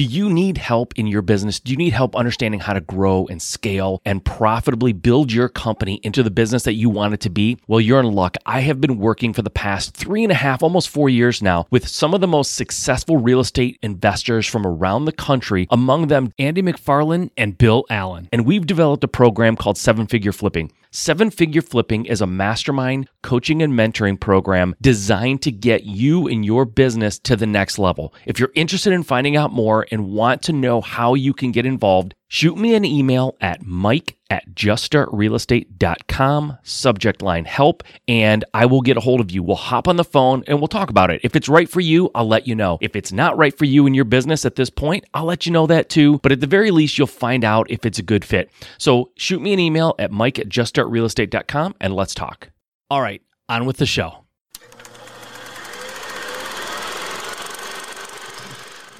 Do you need help in your business? Do you need help understanding how to grow and scale and profitably build your company into the business that you want it to be? Well, you're in luck. I have been working for the past three and a half, almost four years now with some of the most successful real estate investors from around the country, among them Andy McFarland and Bill Allen. And we've developed a program called Seven Figure Flipping. Seven Figure Flipping is a mastermind coaching and mentoring program designed to get you and your business to the next level. If you're interested in finding out more and want to know how you can get involved, shoot me an email at mike at juststartrealestate.com, subject line help, and I will get a hold of you. We'll hop on the phone and we'll talk about it. If it's right for you, I'll let you know. If it's not right for you and your business at this point, I'll let you know that too. But at the very least, you'll find out if it's a good fit. So shoot me an email at mike at juststartrealestate.com and let's talk. All right, on with the show.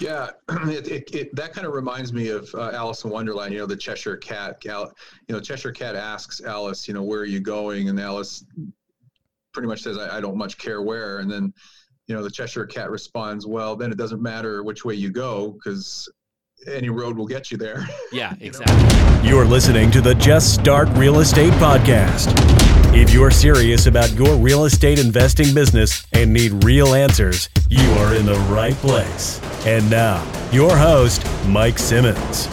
Yeah, it, it, it, that kind of reminds me of uh, Alice in Wonderland. You know, the Cheshire Cat. Al, you know, Cheshire Cat asks Alice, you know, where are you going? And Alice pretty much says, I, I don't much care where. And then, you know, the Cheshire Cat responds, well, then it doesn't matter which way you go because any road will get you there. Yeah, exactly. You're listening to the Just Start Real Estate Podcast. If you're serious about your real estate investing business and need real answers, you are in the right place. And now, your host, Mike Simmons.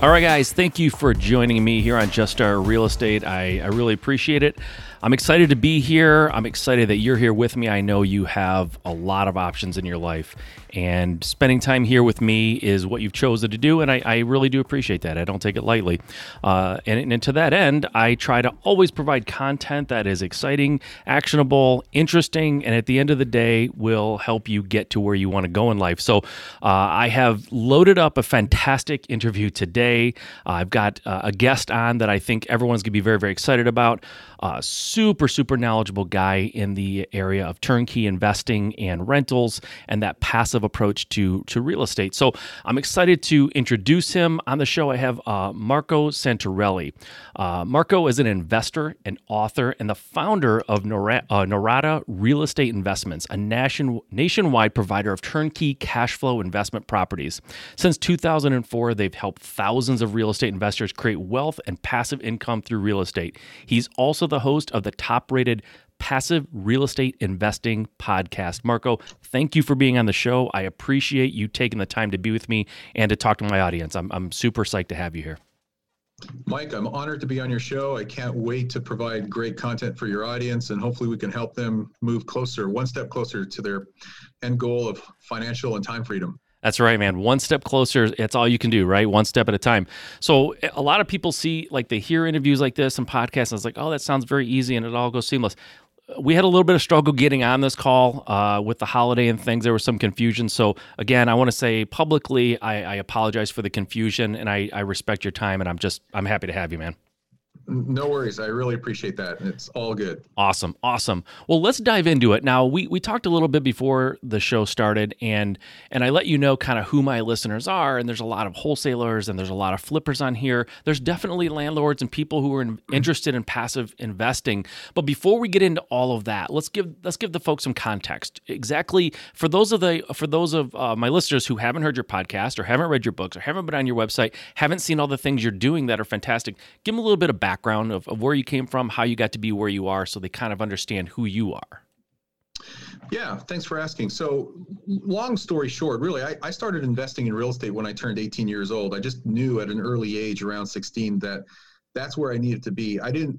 All right, guys, thank you for joining me here on Just Start Real Estate. I, I really appreciate it. I'm excited to be here. I'm excited that you're here with me. I know you have a lot of options in your life, and spending time here with me is what you've chosen to do, and I, I really do appreciate that. I don't take it lightly. Uh, and, and to that end, I try to always provide content that is exciting, actionable, interesting, and at the end of the day, will help you get to where you want to go in life. So uh, I have loaded up a fantastic interview today. Uh, I've got uh, a guest on that I think everyone's going to be very, very excited about. Uh, super, super knowledgeable guy in the area of turnkey investing and rentals and that passive approach to, to real estate. So I'm excited to introduce him on the show. I have uh, Marco Santarelli. Uh, Marco is an investor, an author, and the founder of Nora- uh, Norada Real Estate Investments, a nation- nationwide provider of turnkey cash flow investment properties. Since 2004, they've helped thousands of real estate investors create wealth and passive income through real estate. He's also the host of the top rated passive real estate investing podcast. Marco, thank you for being on the show. I appreciate you taking the time to be with me and to talk to my audience. I'm, I'm super psyched to have you here. Mike, I'm honored to be on your show. I can't wait to provide great content for your audience, and hopefully, we can help them move closer, one step closer to their end goal of financial and time freedom. That's right, man. One step closer. It's all you can do, right? One step at a time. So a lot of people see, like, they hear interviews like this and podcasts, and it's like, oh, that sounds very easy, and it all goes seamless we had a little bit of struggle getting on this call uh, with the holiday and things. There was some confusion. So again, I want to say publicly, I, I apologize for the confusion, and I, I respect your time. And I'm just I'm happy to have you, man. No worries. I really appreciate that. It's all good. Awesome. Awesome. Well, let's dive into it. Now, we we talked a little bit before the show started and and I let you know kind of who my listeners are and there's a lot of wholesalers and there's a lot of flippers on here. There's definitely landlords and people who are in, interested in passive investing. But before we get into all of that, let's give let's give the folks some context. Exactly for those of the for those of uh, my listeners who haven't heard your podcast or haven't read your books or haven't been on your website, haven't seen all the things you're doing that are fantastic. Give them a little bit of background of, of where you came from, how you got to be where you are, so they kind of understand who you are. Yeah, thanks for asking. So, long story short, really, I, I, started investing in real estate when I turned 18 years old. I just knew at an early age, around 16, that that's where I needed to be. I didn't.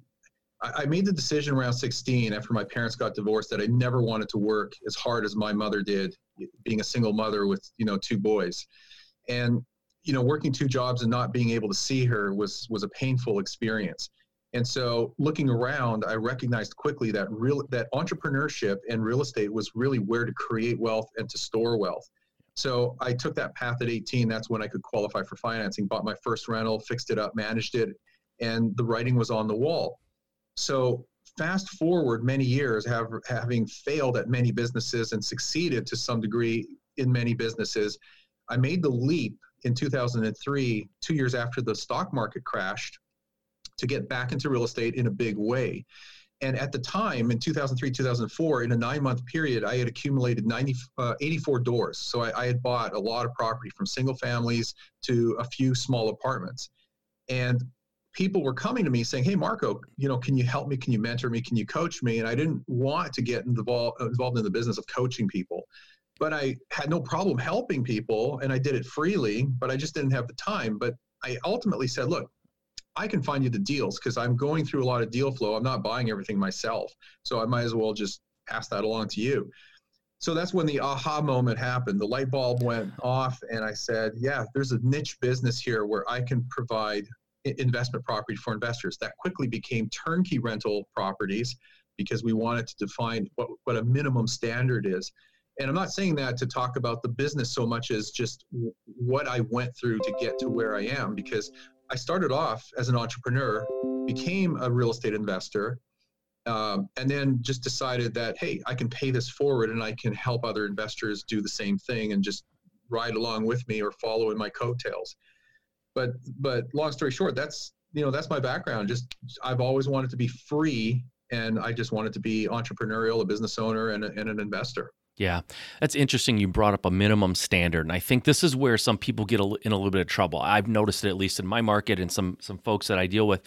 I, I made the decision around 16 after my parents got divorced that I never wanted to work as hard as my mother did, being a single mother with you know two boys, and you know, working two jobs and not being able to see her was was a painful experience. And so, looking around, I recognized quickly that real that entrepreneurship and real estate was really where to create wealth and to store wealth. So I took that path at 18. That's when I could qualify for financing. Bought my first rental, fixed it up, managed it, and the writing was on the wall. So fast forward many years, have, having failed at many businesses and succeeded to some degree in many businesses, I made the leap in 2003, two years after the stock market crashed, to get back into real estate in a big way. And at the time, in 2003, 2004, in a nine month period, I had accumulated 90, uh, 84 doors. So I, I, had bought a lot of property from single families to a few small apartments. And people were coming to me saying, Hey, Marco, you know, can you help me? Can you mentor me? Can you coach me? And I didn't want to get involved, involved in the business of coaching people. But I had no problem helping people and I did it freely, but I just didn't have the time. But I ultimately said, Look, I can find you the deals because I'm going through a lot of deal flow. I'm not buying everything myself. So I might as well just pass that along to you. So that's when the aha moment happened. The light bulb went off, and I said, Yeah, there's a niche business here where I can provide investment property for investors. That quickly became turnkey rental properties because we wanted to define what, what a minimum standard is. And I'm not saying that to talk about the business so much as just what I went through to get to where I am, because I started off as an entrepreneur, became a real estate investor, um, and then just decided that hey, I can pay this forward and I can help other investors do the same thing and just ride along with me or follow in my coattails. But but long story short, that's you know that's my background. Just I've always wanted to be free, and I just wanted to be entrepreneurial, a business owner, and, a, and an investor. Yeah, that's interesting. You brought up a minimum standard, and I think this is where some people get in a little bit of trouble. I've noticed it at least in my market and some some folks that I deal with,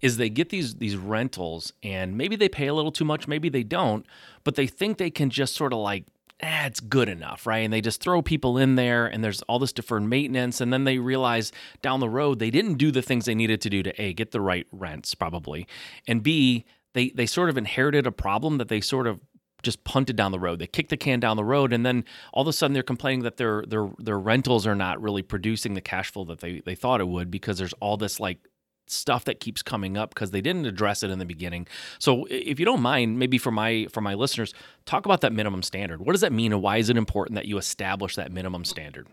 is they get these these rentals, and maybe they pay a little too much, maybe they don't, but they think they can just sort of like, eh, it's good enough, right? And they just throw people in there, and there's all this deferred maintenance, and then they realize down the road they didn't do the things they needed to do to a get the right rents probably, and b they they sort of inherited a problem that they sort of just punted down the road. They kicked the can down the road, and then all of a sudden they're complaining that their their their rentals are not really producing the cash flow that they they thought it would because there's all this like stuff that keeps coming up because they didn't address it in the beginning. So if you don't mind, maybe for my for my listeners, talk about that minimum standard. What does that mean, and why is it important that you establish that minimum standard?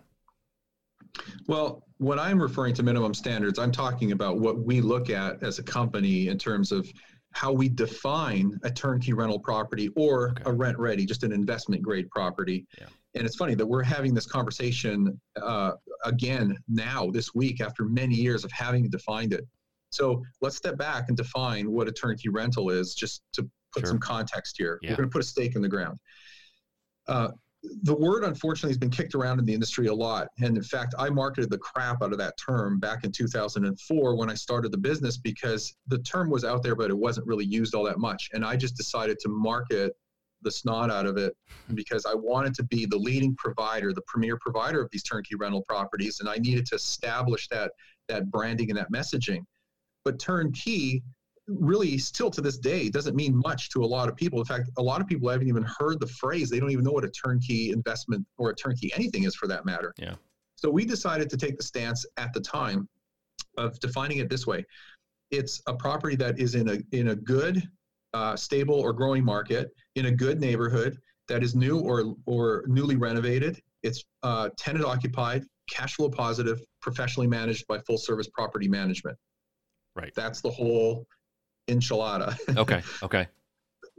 Well, when I'm referring to minimum standards, I'm talking about what we look at as a company in terms of how we define a turnkey rental property or okay. a rent ready, just an investment grade property. Yeah. And it's funny that we're having this conversation uh, again now this week after many years of having defined it. So let's step back and define what a turnkey rental is, just to put sure. some context here. Yeah. We're going to put a stake in the ground. Uh, the word unfortunately has been kicked around in the industry a lot. And in fact i marketed the crap out of that term back in 2004 when i started the business because the term was out there but it wasn't really used all that much. And i just decided to market the snot out of it hmm. because i wanted to be the leading provider the premier provider of these turnkey rental properties. And i needed to establish that that branding and that messaging. But turnkey really still to this day doesn't mean much to a lot of people. In fact, a lot of people haven't even heard the phrase. They don't even know what a turnkey investment or a turnkey anything is for that matter. Yeah. So we decided to take the stance at the time of defining it this way. It's a property that is in a in a good, uh, stable or growing market in a good neighborhood that is new or or newly renovated. It's uh, tenant occupied, cash flow positive, professionally managed by full service property management. Right. That's the whole enchilada. okay. Okay.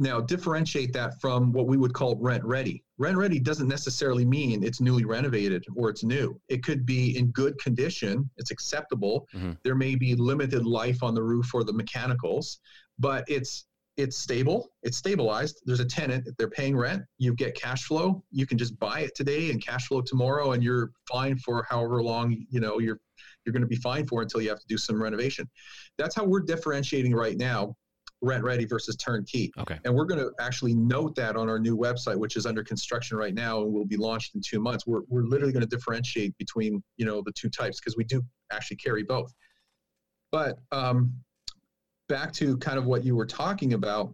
Now, differentiate that from what we would call rent ready. Rent ready doesn't necessarily mean it's newly renovated or it's new. It could be in good condition, it's acceptable. Mm-hmm. There may be limited life on the roof or the mechanicals, but it's it's stable, it's stabilized. There's a tenant, they're paying rent, you get cash flow. You can just buy it today and cash flow tomorrow and you're fine for however long, you know, you're you're going to be fine for until you have to do some renovation. That's how we're differentiating right now rent ready versus turnkey. Okay. And we're going to actually note that on our new website, which is under construction right now and will be launched in two months. We're, we're literally going to differentiate between, you know, the two types because we do actually carry both. But um, back to kind of what you were talking about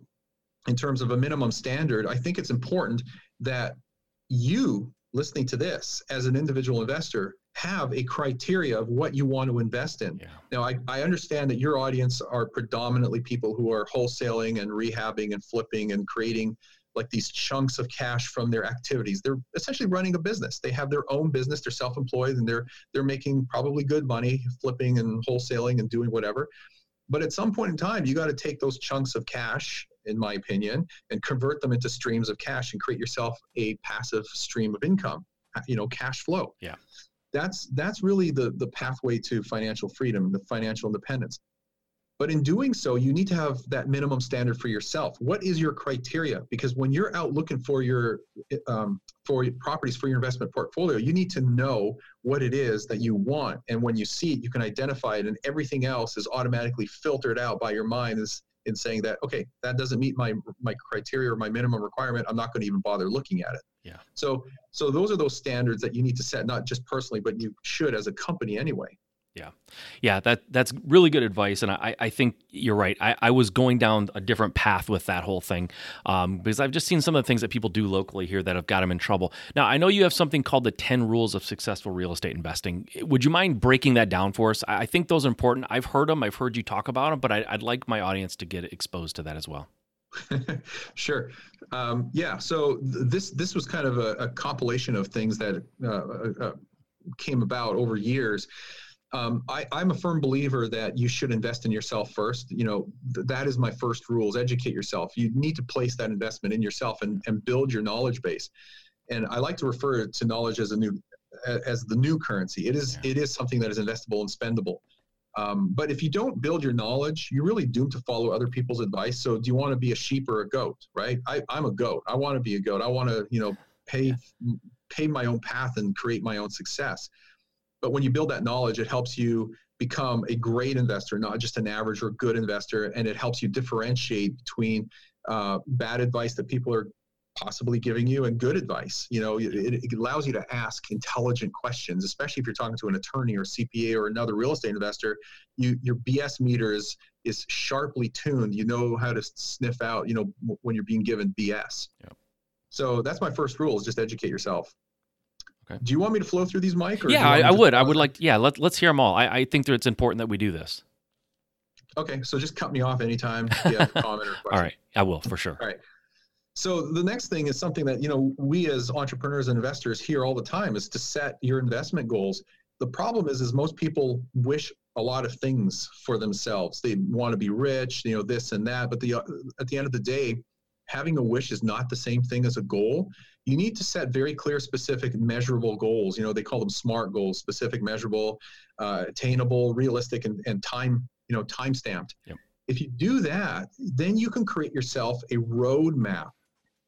in terms of a minimum standard, I think it's important that you listening to this as an individual investor have a criteria of what you want to invest in. Yeah. Now, I, I understand that your audience are predominantly people who are wholesaling and rehabbing and flipping and creating like these chunks of cash from their activities. They're essentially running a business. They have their own business. They're self-employed and they're they're making probably good money flipping and wholesaling and doing whatever. But at some point in time, you got to take those chunks of cash, in my opinion, and convert them into streams of cash and create yourself a passive stream of income. You know, cash flow. Yeah that's that's really the the pathway to financial freedom, the financial independence. But in doing so, you need to have that minimum standard for yourself. What is your criteria? Because when you're out looking for your um, for properties for your investment portfolio, you need to know what it is that you want. And when you see it, you can identify it, and everything else is automatically filtered out by your mind as in saying that okay, that doesn't meet my my criteria or my minimum requirement. I'm not going to even bother looking at it. Yeah. So so those are those standards that you need to set, not just personally, but you should as a company anyway. Yeah, yeah, that that's really good advice, and I, I think you're right. I, I was going down a different path with that whole thing um, because I've just seen some of the things that people do locally here that have got them in trouble. Now I know you have something called the ten rules of successful real estate investing. Would you mind breaking that down for us? I think those are important. I've heard them. I've heard you talk about them, but I, would like my audience to get exposed to that as well. sure. Um, yeah. So th- this this was kind of a, a compilation of things that uh, uh, uh came about over years um, I, am a firm believer that you should invest in yourself first. You know, th- that is my first rule is educate yourself. You need to place that investment in yourself and, and build your knowledge base. And I like to refer to knowledge as a new, as the new currency. It is, yeah. it is something that is investable and spendable. Um, but if you don't build your knowledge, you're really doomed to follow other people's advice. So do you want to be a sheep or a goat, right? I, I'm a goat. I want to be a goat. I want to, you know, pay, yeah. pay my own path and create my own success. But when you build that knowledge, it helps you become a great investor, not just an average or good investor. And it helps you differentiate between uh, bad advice that people are possibly giving you and good advice. You know, it, it, allows you to ask intelligent questions, especially if you're talking to an attorney or CPA or another real estate investor. You, your BS meter is, is sharply tuned. You know how to sniff out, you know, when you're being given BS. Yeah. So that's my first rule is just educate yourself. Okay. Do you want me to flow through these, Mike? yeah, I, I would. I would like. Yeah, let let's hear them all. I, I think that it's important that we do this. Okay, so just cut me off anytime you have a comment or question. all right, I will for sure. All right. So the next thing is something that you know we as entrepreneurs and investors hear all the time is to set your investment goals. The problem is, is most people wish a lot of things for themselves. They want to be rich, you know, this and that. But the at the end of the day, having a wish is not the same thing as a goal you need to set very clear, specific, measurable goals. You know, they call them SMART goals: specific, measurable, uh, attainable, realistic, and, and time. You know, time stamped. Yep. If you do that, then you can create yourself a roadmap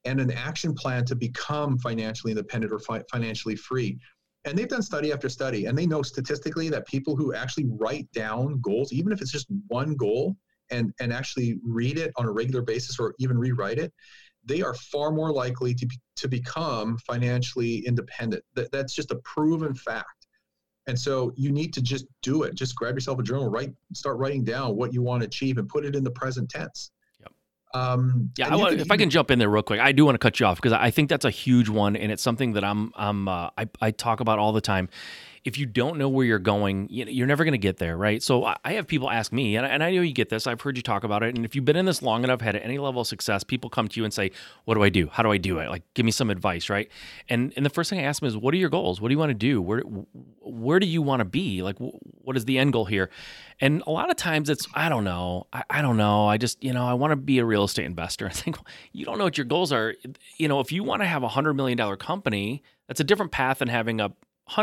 and an action plan to become financially independent or fi- financially free. And they've done study after study, and they know statistically that people who actually write down goals, even if it's just one goal, and and actually read it on a regular basis or even rewrite it, they are far more likely to, be, to become financially independent. That, that's just a proven fact. And so you need to just do it. Just grab yourself a journal, write, start writing down what you want to achieve and put it in the present tense. Yep. Um, yeah, I, want, if I can jump in there real quick, I do want to cut you off because I think that's a huge one, and it's something that I'm, I'm, uh, I, I talk about all the time if you don't know where you're going, you're never going to get there, right? So I have people ask me, and I know you get this. I've heard you talk about it, and if you've been in this long enough, had any level of success, people come to you and say, "What do I do? How do I do it? Like, give me some advice, right?" And and the first thing I ask them is, "What are your goals? What do you want to do? Where where do you want to be? Like, what is the end goal here?" And a lot of times it's, I don't know, I, I don't know, I just you know, I want to be a real estate investor. I think well, you don't know what your goals are. You know, if you want to have a hundred million dollar company, that's a different path than having a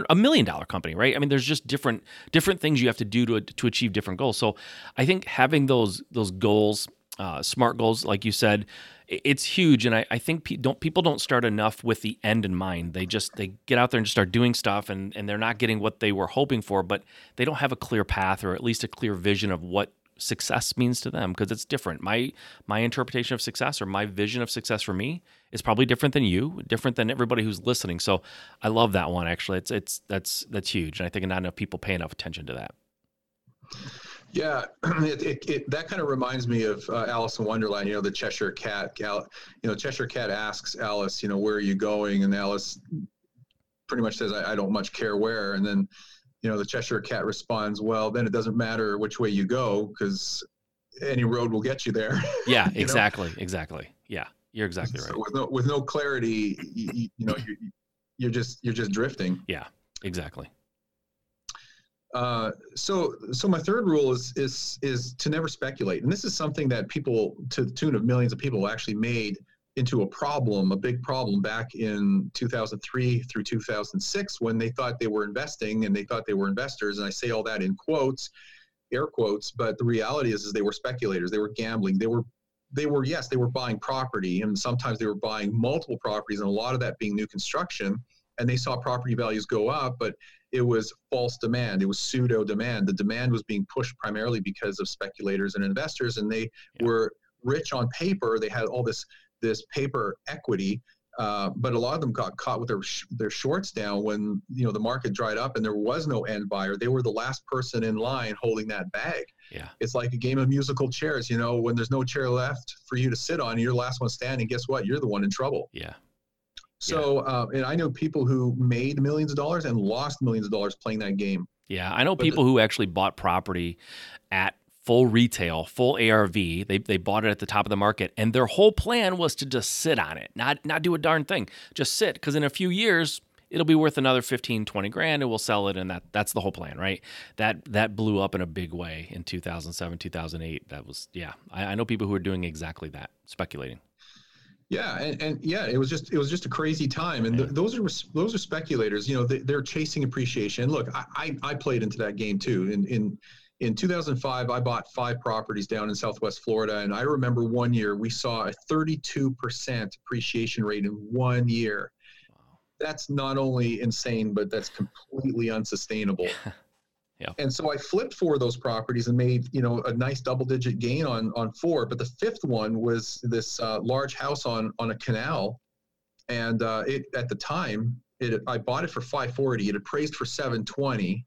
a million dollar company, right? I mean, there's just different different things you have to do to to achieve different goals. So I think having those those goals, uh, smart goals, like you said, it's huge. And I, I think pe- don't people don't start enough with the end in mind. They just they get out there and just start doing stuff, and and they're not getting what they were hoping for, but they don't have a clear path or at least a clear vision of what success means to them because it's different. My my interpretation of success or my vision of success for me is probably different than you, different than everybody who's listening. So I love that one actually. It's it's that's that's huge, and I think not enough people pay enough attention to that. Yeah, it, it, it, that kind of reminds me of uh, Alice in Wonderland. You know, the Cheshire Cat. Gal, you know, Cheshire Cat asks Alice, you know, where are you going? And Alice pretty much says, I, I don't much care where. And then you know the cheshire cat responds well then it doesn't matter which way you go because any road will get you there. Yeah exactly know? exactly yeah you're exactly so right. with no with no clarity you, you know you're, you're just you're just drifting. Yeah exactly. Uh, so so my third rule is is is to never speculate. And this is something that people to the tune of millions of people actually made into a problem, a big problem back in 2003 through 2006 when they thought they were investing and they thought they were investors. And I say all that in quotes. air quotes, but the reality is, is they were speculators. They were gambling. They were, they were yes, they were buying property, and sometimes they were buying multiple properties, and a lot of that being new construction. And they saw property values go up, but it was false demand. It was pseudo demand. The demand was being pushed primarily because of speculators and investors, and they yeah. were rich on paper. They had all this this paper equity, uh, but a lot of them got caught with their sh- their shorts down when you know the market dried up and there was no end buyer. They were the last person in line holding that bag. Yeah, it's like a game of musical chairs. You know, when there's no chair left for you to sit on, you're the last one standing. Guess what? You're the one in trouble. Yeah. So, yeah. Uh, and I know people who made millions of dollars and lost millions of dollars playing that game. Yeah, I know but people the, who actually bought property at full retail, full ARV. They, they bought it at the top of the market, and their whole plan was to just sit on it, not not do a darn thing, just sit. Because in a few years, it'll be worth another 15, 20 grand, and we'll sell it, and that that's the whole plan, right? That that blew up in a big way in 2007, 2008. That was yeah. I, I know people who are doing exactly that, speculating. Yeah, and, and yeah, it was just it was just a crazy time, and th- those are those are speculators. You know, they, are chasing appreciation. Look, I, I, I played into that game too. In in in 2005, I bought five properties down in Southwest Florida, and I remember one year we saw a 32% appreciation rate in one year. Wow. That's not only insane, but that's completely unsustainable. yeah. And so I flipped four of those properties and made you know a nice double-digit gain on on four. But the fifth one was this uh, large house on on a canal, and uh, it at the time it I bought it for 540. It appraised for 720.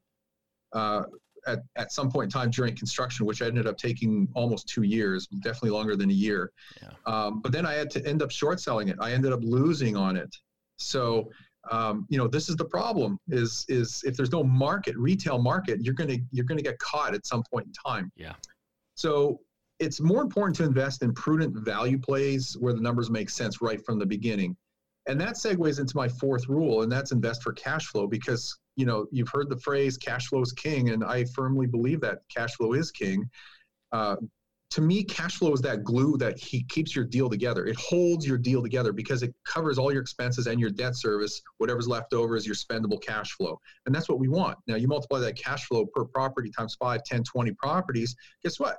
Uh, at, at some point in time during construction, which ended up taking almost two years, definitely longer than a year. Yeah. Um, but then I had to end up short selling it. I ended up losing on it. So, um, you know, this is the problem: is is if there's no market, retail market, you're gonna you're gonna get caught at some point in time. Yeah. So it's more important to invest in prudent value plays where the numbers make sense right from the beginning. And that segues into my fourth rule, and that's invest for cash flow because you know you've heard the phrase cash flow is king, and I firmly believe that cash flow is king. Uh, to me, cash flow is that glue that he keeps your deal together. It holds your deal together because it covers all your expenses and your debt service. Whatever's left over is your spendable cash flow. And that's what we want. Now, you multiply that cash flow per property times 5, 10, 20 properties. Guess what?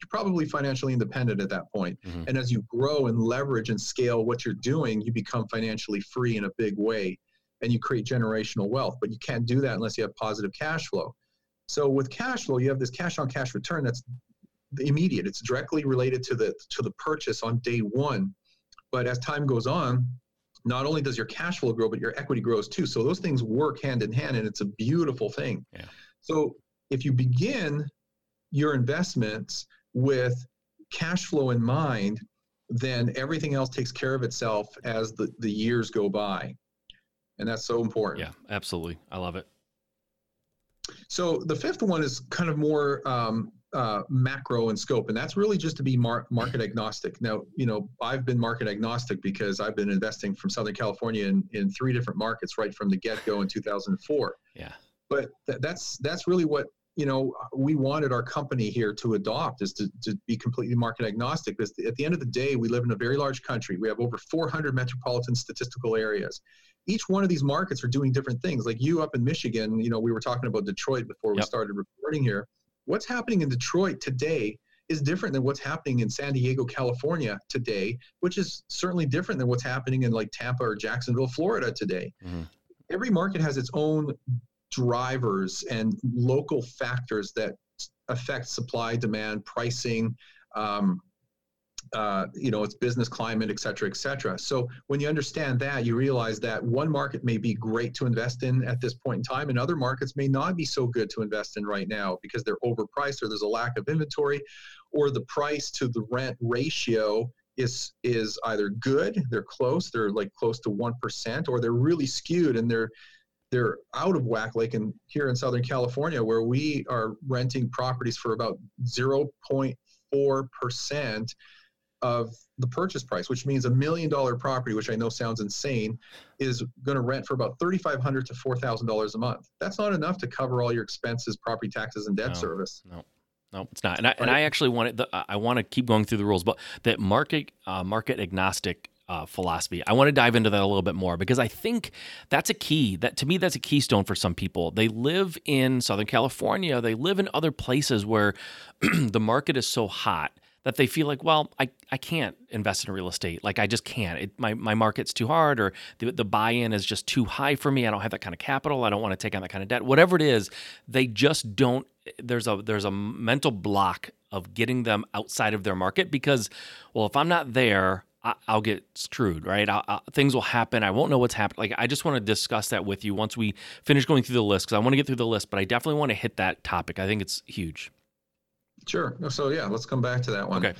you're probably financially independent at that point. Mm-hmm. And as you grow and leverage and scale what you're doing, you become financially free in a big way and you create generational wealth. But you can't do that unless you have positive cash flow. So with cash flow, you have this cash on cash return that's immediate. It's directly related to the to the purchase on day one. But as time goes on, not only does your cash flow grow, but your equity grows too. So those things work hand in hand, and it's a beautiful thing. Yeah. So if you begin your investments with cash flow in mind, then everything else takes care of itself as the, the years go by. And that's so important. Yeah, absolutely. I love it. So the fifth one is kind of more um, uh, macro in scope, and that's really just to be mar- market agnostic. Now, you know, I've been market agnostic because I've been investing from Southern California in, in three different markets right from the get go in 2004. Yeah. But th- that's that's really what you know we wanted our company here to adopt is to, to be completely market agnostic because at the end of the day we live in a very large country we have over 400 metropolitan statistical areas each one of these markets are doing different things. Like you up in michigan you know we were talking about detroit before we yep. started recording here. What's happening in detroit today is different than what's happening in san diego california today which is certainly different than what's happening in like tampa or jacksonville florida today. Mm-hmm. Every market has its own drivers and local factors that affect supply, demand, pricing, um, uh, you know, its business climate, et cetera, et cetera. So when you understand that, you realize that one market may be great to invest in at this point in time, and other markets may not be so good to invest in right now because they're overpriced or there's a lack of inventory, or the price to the rent ratio is is either good, they're close, they're like close to one percent, or they're really skewed and they're they're out of whack like in here in southern california where we are renting properties for about 0.4% of the purchase price which means a million dollar property which i know sounds insane is going to rent for about 3500 to $4000 a month that's not enough to cover all your expenses property taxes and debt no, service no no, it's not. And I, right. and I actually want it. I want to keep going through the rules, but that market uh, market agnostic uh, philosophy. I want to dive into that a little bit more because I think that's a key. That to me, that's a keystone for some people. They live in Southern California. They live in other places where the market is so hot that they feel like, well, I, I can't invest in real estate. Like I just can't. It, my my market's too hard, or the, the buy in is just too high for me. I don't have that kind of capital. I don't want to take on that kind of debt. Whatever it is, they just don't. There's a there's a mental block of getting them outside of their market because, well, if I'm not there, I, will get screwed, right? I'll, I'll, things will happen. I won't know what's happening. Like, I just want to discuss that with you once we finish going through the list because I want to get through the list, but I definitely want to hit that topic. I think it's huge. Sure. So, yeah, let's come back to that one. Okay.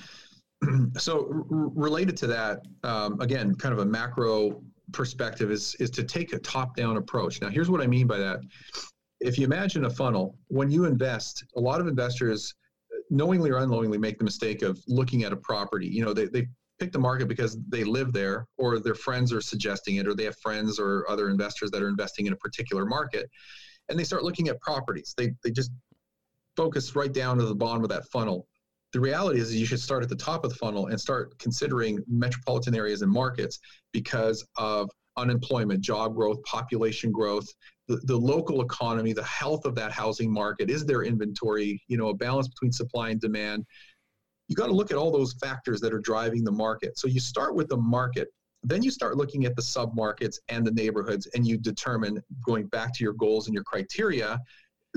So, r- related to that, um, again, kind of a macro perspective is is to take a top down approach. Now, here's what I mean by that. If you imagine a funnel, when you invest, a lot of investors knowingly or unknowingly make the mistake of looking at a property. You know, they, they pick the market because they live there or their friends are suggesting it or they have friends or other investors that are investing in a particular market and they start looking at properties they, they just focus right down to the bottom of that funnel the reality is you should start at the top of the funnel and start considering metropolitan areas and markets because of unemployment job growth population growth the, the local economy the health of that housing market is there inventory you know a balance between supply and demand you got to look at all those factors that are driving the market. So you start with the market, then you start looking at the sub markets and the neighborhoods, and you determine going back to your goals and your criteria.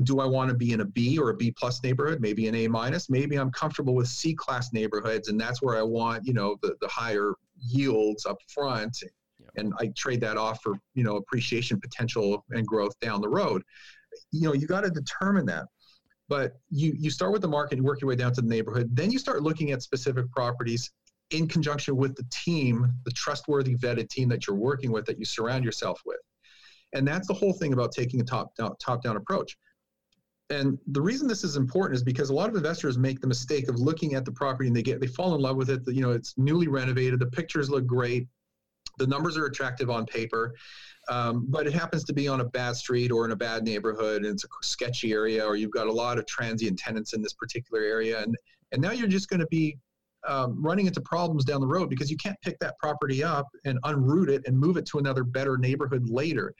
Do I want to be in a B or a B plus neighborhood? Maybe an A minus. Maybe I'm comfortable with C class neighborhoods, and that's where I want you know the, the higher yields up front, and I trade that off for you know appreciation potential and growth down the road. You know you got to determine that but you you start with the market and work your way down to the neighborhood then you start looking at specific properties in conjunction with the team the trustworthy vetted team that you're working with that you surround yourself with and that's the whole thing about taking a top down top down approach and the reason this is important is because a lot of investors make the mistake of looking at the property and they get they fall in love with it. You know it's newly renovated. The pictures look great. The numbers are attractive on paper um, but it happens to be on a bad street or in a bad neighborhood, and it's a sketchy area, or you've got a lot of transient tenants in this particular area, and and now you're just going to be um, running into problems down the road because you can't pick that property up and unroot it and move it to another better neighborhood later.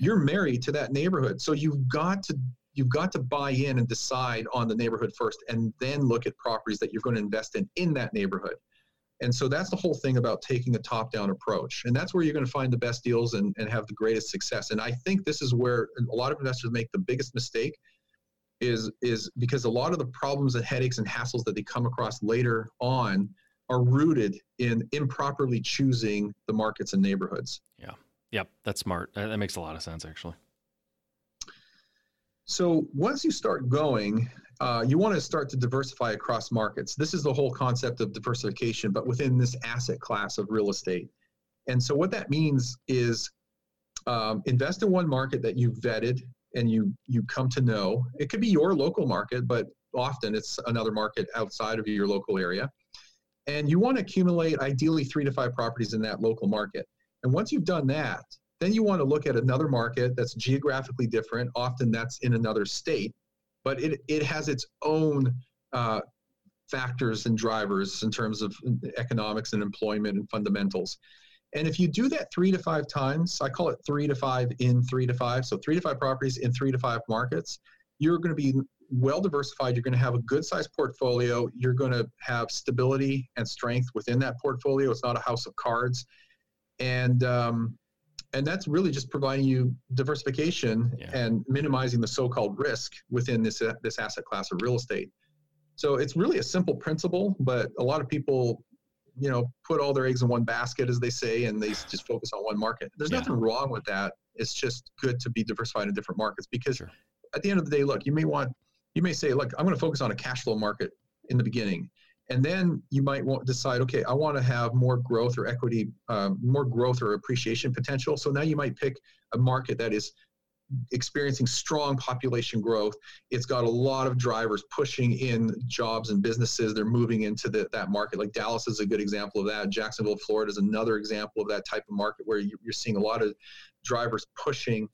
You're married to that neighborhood, so you've got to you've got to buy in and decide on the neighborhood first, and then look at properties that you're going to invest in in that neighborhood. And so that's the whole thing about taking a top down approach. And that's where you're going to find the best deals and, and have the greatest success. And I think this is where a lot of investors make the biggest mistake is, is because a lot of the problems and headaches and hassles that they come across later on are rooted in improperly choosing the markets and neighborhoods. Yeah. Yep. That's smart. That makes a lot of sense, actually. So once you start going, uh, you want to start to diversify across markets. This is the whole concept of diversification, but within this asset class of real estate. And so what that means is um, invest in one market that you've vetted and you you come to know. It could be your local market, but often it's another market outside of your local area. And you want to accumulate ideally three to five properties in that local market. And once you've done that, then you want to look at another market that's geographically different. Often that's in another state but it, it has its own uh, factors and drivers in terms of economics and employment and fundamentals. And if you do that three to five times, I call it three to five in three to five. So three to five properties in three to five markets, you're going to be well diversified. You're going to have a good sized portfolio. You're going to have stability and strength within that portfolio. It's not a house of cards. And um, and that's really just providing you diversification yeah. and minimizing the so-called risk within this uh, this asset class of real estate. So it's really a simple principle, but a lot of people, you know, put all their eggs in one basket, as they say, and they just focus on one market. There's yeah. nothing wrong with that. It's just good to be diversified in different markets because sure. at the end of the day, look, you may want, you may say, look, I'm going to focus on a cash flow market in the beginning and then you might want decide okay i want to have more growth or equity um, more growth or appreciation potential. So now you might pick a market that is experiencing strong population growth. It's got a lot of drivers pushing in jobs and businesses. They're moving into the, that market. Like dallas is a good example of that. Jacksonville florida is another example of that type of market where you're seeing a lot of drivers pushing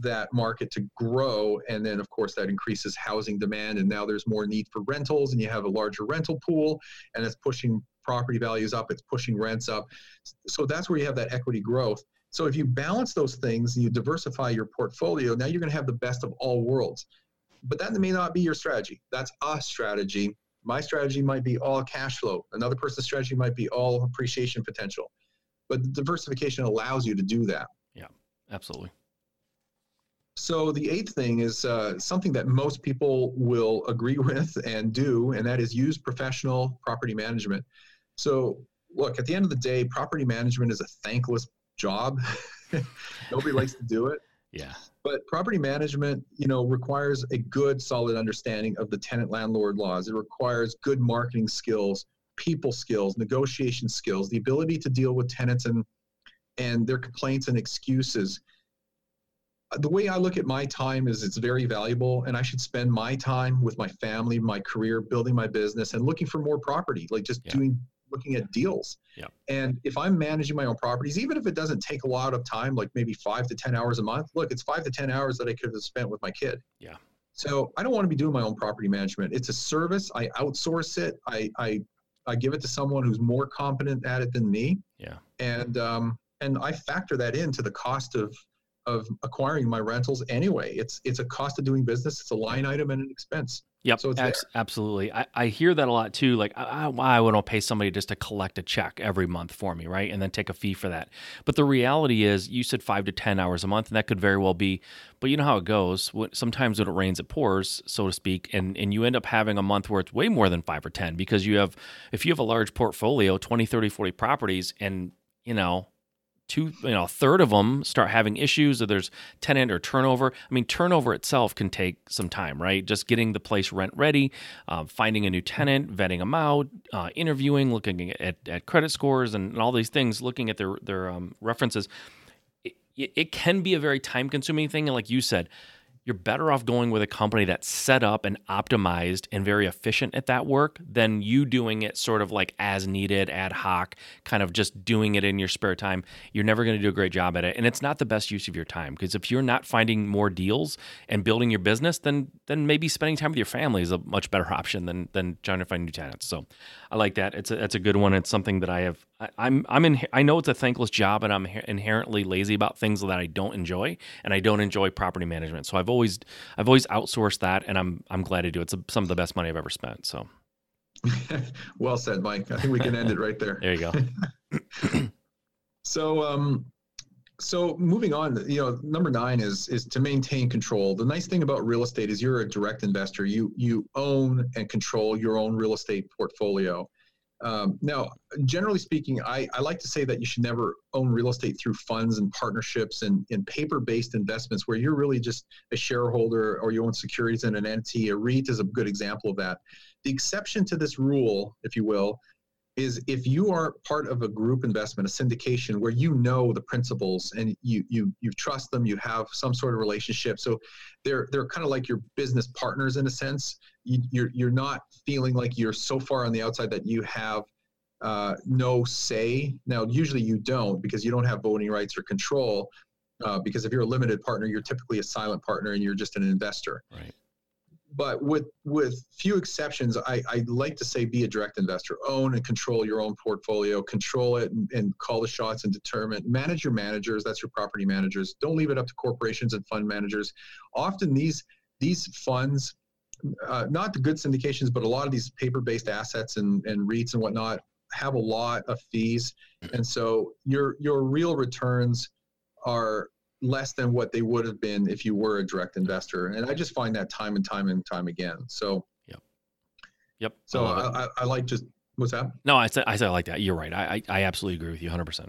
that market to grow and then of course that increases housing demand and now there's more need for rentals and you have a larger rental pool and it's pushing property values up, it's pushing rents up. So that's where you have that equity growth. So if you balance those things and you diversify your portfolio, now you're going to have the best of all worlds. But that may not be your strategy. That's a strategy. My strategy might be all cash flow. Another person's strategy might be all appreciation potential. But diversification allows you to do that. Yeah, absolutely. So the eighth thing is uh, something that most people will agree with and do, and that is use professional property management. So look, at the end of the day, property management is a thankless job. Nobody likes to do it. Yeah. But property management, you know, requires a good, solid understanding of the tenant landlord laws. It requires good marketing skills, people skills, negotiation skills, the ability to deal with tenants and and their complaints and excuses. The way I look at my time is it's very valuable, and I should spend my time with my family, my career, building my business, and looking for more property, like just yeah. doing looking at deals. Yeah. And if I'm managing my own properties, even if it doesn't take a lot of time, like maybe five to 10 hours a month, look, it's five to 10 hours that I could have spent with my kid. Yeah. So I don't want to be doing my own property management. It's a service. I outsource it. I, I, I give it to someone who's more competent at it than me. Yeah. And, um, and I factor that into the cost of, of acquiring my rentals anyway. It's, it's a cost of doing business. It's a line item and an expense. Yep, so absolutely. I, I hear that a lot too. Like, I, I wouldn't pay somebody just to collect a check every month for me, right? And then take a fee for that. But the reality is, you said five to 10 hours a month, and that could very well be. But you know how it goes. Sometimes when it rains, it pours, so to speak. And, and you end up having a month where it's way more than five or 10 because you have, if you have a large portfolio, 20, 30, 40 properties, and, you know, two, you know, a third of them start having issues or there's tenant or turnover. I mean, turnover itself can take some time, right? Just getting the place rent ready, uh, finding a new tenant, vetting them out, uh, interviewing, looking at, at credit scores and, and, all these things, looking at their, their um, references. It, it can be a very time consuming thing. And like you said, you're better off going with a company that's set up and optimized and very efficient at that work than you doing it sort of like as needed, ad hoc, kind of just doing it in your spare time. You're never going to do a great job at it. And it's not the best use of your time because if you're not finding more deals and building your business, then then maybe spending time with your family is a much better option than than trying to find new tenants. So I like that. It's a, that's a good one. It's something that I have I, I'm I'm in. I know it's a thankless job, and I'm inherently lazy about things that I don't enjoy, and I don't enjoy property management. So I've always I've always outsourced that, and I'm I'm glad to do it. It's a, some of the best money I've ever spent. So, well said, Mike. I think we can end it right there. There you go. so um, so moving on, you know, number nine is is to maintain control. The nice thing about real estate is you're a direct investor. You you own and control your own real estate portfolio. Um, now, generally speaking, I, I like to say that you should never own real estate through funds and partnerships and, and paper based investments where you're really just a shareholder or you own securities in an entity. A REIT is a good example of that. The exception to this rule, if you will, is if you are part of a group investment, a syndication where you know the principals and you you you trust them, you have some sort of relationship. So they're they're kind of like your business partners in a sense. You, you're you're not feeling like you're so far on the outside that you have uh, no say. Now, usually you don't because you don't have voting rights or control. Uh, because if you're a limited partner, you're typically a silent partner and you're just an investor. Right but with with few exceptions, I, I like to say be a direct investor. Own and control your own portfolio, control it and, and, call the shots and determine. Manage your managers. That's your property managers. Don't leave it up to corporations and fund managers. Often these these funds, uh, not the good syndications, but a lot of these paper-based assets and, and REITs and whatnot have a lot of fees, and so your your real returns are less than what they would have been if you were a direct investor. And I just find that time and time and time again. So, yep. Yep. So I, I, I, like just, what's that? No, I said, I said I like that. You're right. I, I absolutely agree with you 100%.